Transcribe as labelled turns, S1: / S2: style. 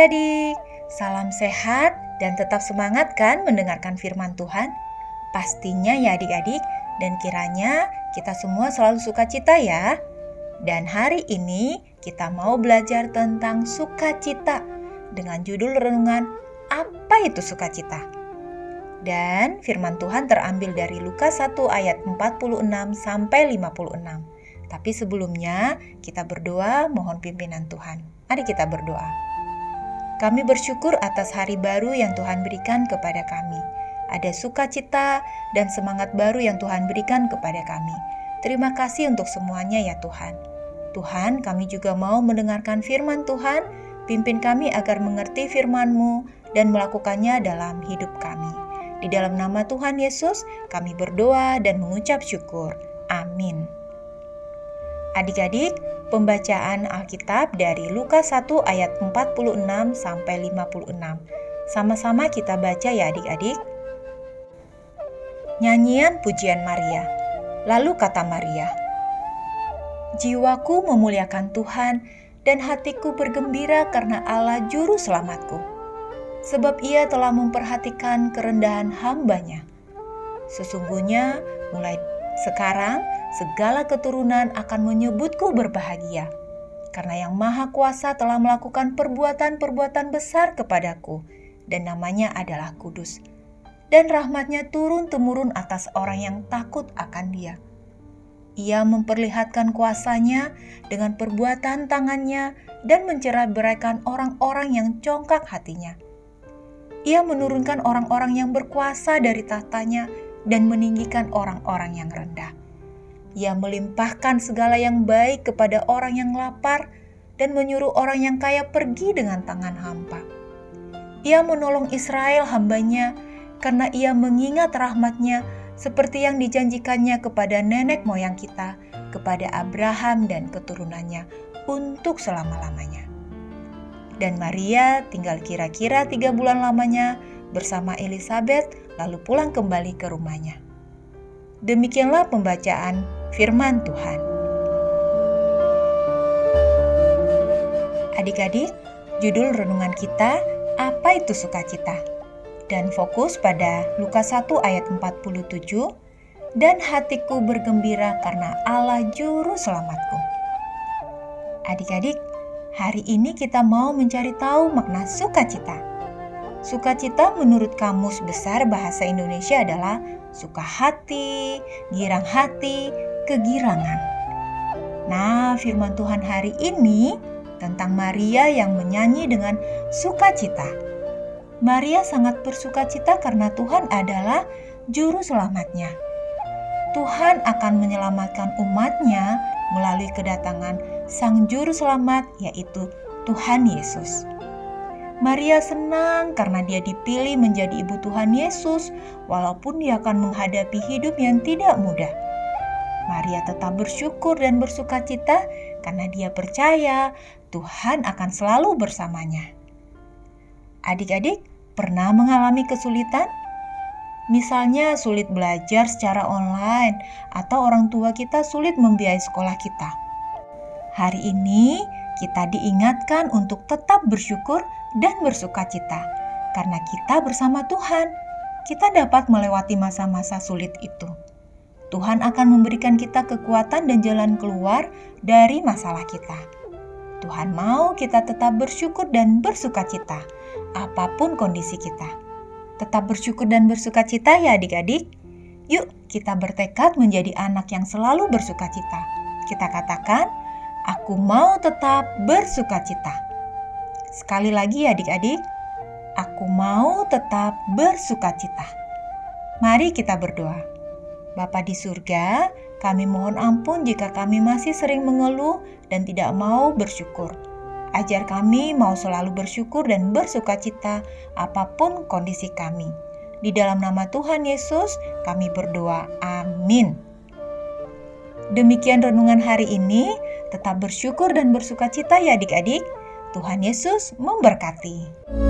S1: Adik-adik, salam sehat dan tetap semangat kan mendengarkan firman Tuhan? Pastinya ya adik-adik, dan kiranya kita semua selalu sukacita ya. Dan hari ini kita mau belajar tentang sukacita dengan judul renungan apa itu sukacita? Dan firman Tuhan terambil dari Lukas 1 ayat 46 sampai 56. Tapi sebelumnya kita berdoa mohon pimpinan Tuhan. Mari kita berdoa. Kami bersyukur atas hari baru yang Tuhan berikan kepada kami. Ada sukacita dan semangat baru yang Tuhan berikan kepada kami. Terima kasih untuk semuanya ya Tuhan. Tuhan, kami juga mau mendengarkan firman Tuhan. Pimpin kami agar mengerti firman-Mu dan melakukannya dalam hidup kami. Di dalam nama Tuhan Yesus, kami berdoa dan mengucap syukur. Amin. Adik-adik, pembacaan Alkitab dari Lukas 1 ayat 46 sampai 56. Sama-sama kita baca ya adik-adik. Nyanyian pujian Maria. Lalu kata Maria, Jiwaku memuliakan Tuhan dan hatiku bergembira karena Allah juru selamatku. Sebab ia telah memperhatikan kerendahan hambanya. Sesungguhnya mulai sekarang segala keturunan akan menyebutku berbahagia, karena Yang Maha Kuasa telah melakukan perbuatan-perbuatan besar kepadaku, dan namanya adalah kudus. Dan rahmatnya turun-temurun atas orang yang takut akan dia. Ia memperlihatkan kuasanya dengan perbuatan tangannya dan mencerai beraikan orang-orang yang congkak hatinya. Ia menurunkan orang-orang yang berkuasa dari tahtanya dan meninggikan orang-orang yang rendah. Ia melimpahkan segala yang baik kepada orang yang lapar dan menyuruh orang yang kaya pergi dengan tangan hampa. Ia menolong Israel hambanya karena ia mengingat rahmatnya seperti yang dijanjikannya kepada nenek moyang kita, kepada Abraham dan keturunannya untuk selama-lamanya. Dan Maria tinggal kira-kira tiga bulan lamanya bersama Elizabeth lalu pulang kembali ke rumahnya. Demikianlah pembacaan firman Tuhan. Adik-adik, judul renungan kita apa itu sukacita? Dan fokus pada Lukas 1 ayat 47 dan hatiku bergembira karena Allah juru selamatku. Adik-adik, hari ini kita mau mencari tahu makna sukacita. Sukacita menurut Kamus Besar Bahasa Indonesia adalah suka hati, girang hati, kegirangan. Nah, firman Tuhan hari ini tentang Maria yang menyanyi dengan sukacita. Maria sangat bersukacita karena Tuhan adalah juru selamatnya. Tuhan akan menyelamatkan umatnya melalui kedatangan Sang Juru Selamat yaitu Tuhan Yesus. Maria senang karena dia dipilih menjadi ibu Tuhan Yesus, walaupun dia akan menghadapi hidup yang tidak mudah. Maria tetap bersyukur dan bersuka cita karena dia percaya Tuhan akan selalu bersamanya. Adik-adik pernah mengalami kesulitan? Misalnya sulit belajar secara online atau orang tua kita sulit membiayai sekolah kita. Hari ini kita diingatkan untuk tetap bersyukur dan bersuka cita, karena kita bersama Tuhan, kita dapat melewati masa-masa sulit itu. Tuhan akan memberikan kita kekuatan dan jalan keluar dari masalah kita. Tuhan mau kita tetap bersyukur dan bersuka cita, apa pun kondisi kita. Tetap bersyukur dan bersuka cita ya adik-adik. Yuk kita bertekad menjadi anak yang selalu bersuka cita. Kita katakan, aku mau tetap bersuka cita. Sekali lagi adik-adik, aku mau tetap bersuka cita. Mari kita berdoa. Bapa di surga, kami mohon ampun jika kami masih sering mengeluh dan tidak mau bersyukur. Ajar kami mau selalu bersyukur dan bersuka cita apa pun kondisi kami. Di dalam nama Tuhan Yesus, kami berdoa. Amin. Demikian renungan hari ini. Tetap bersyukur dan bersuka cita ya adik-adik. Tuhan Yesus memberkati.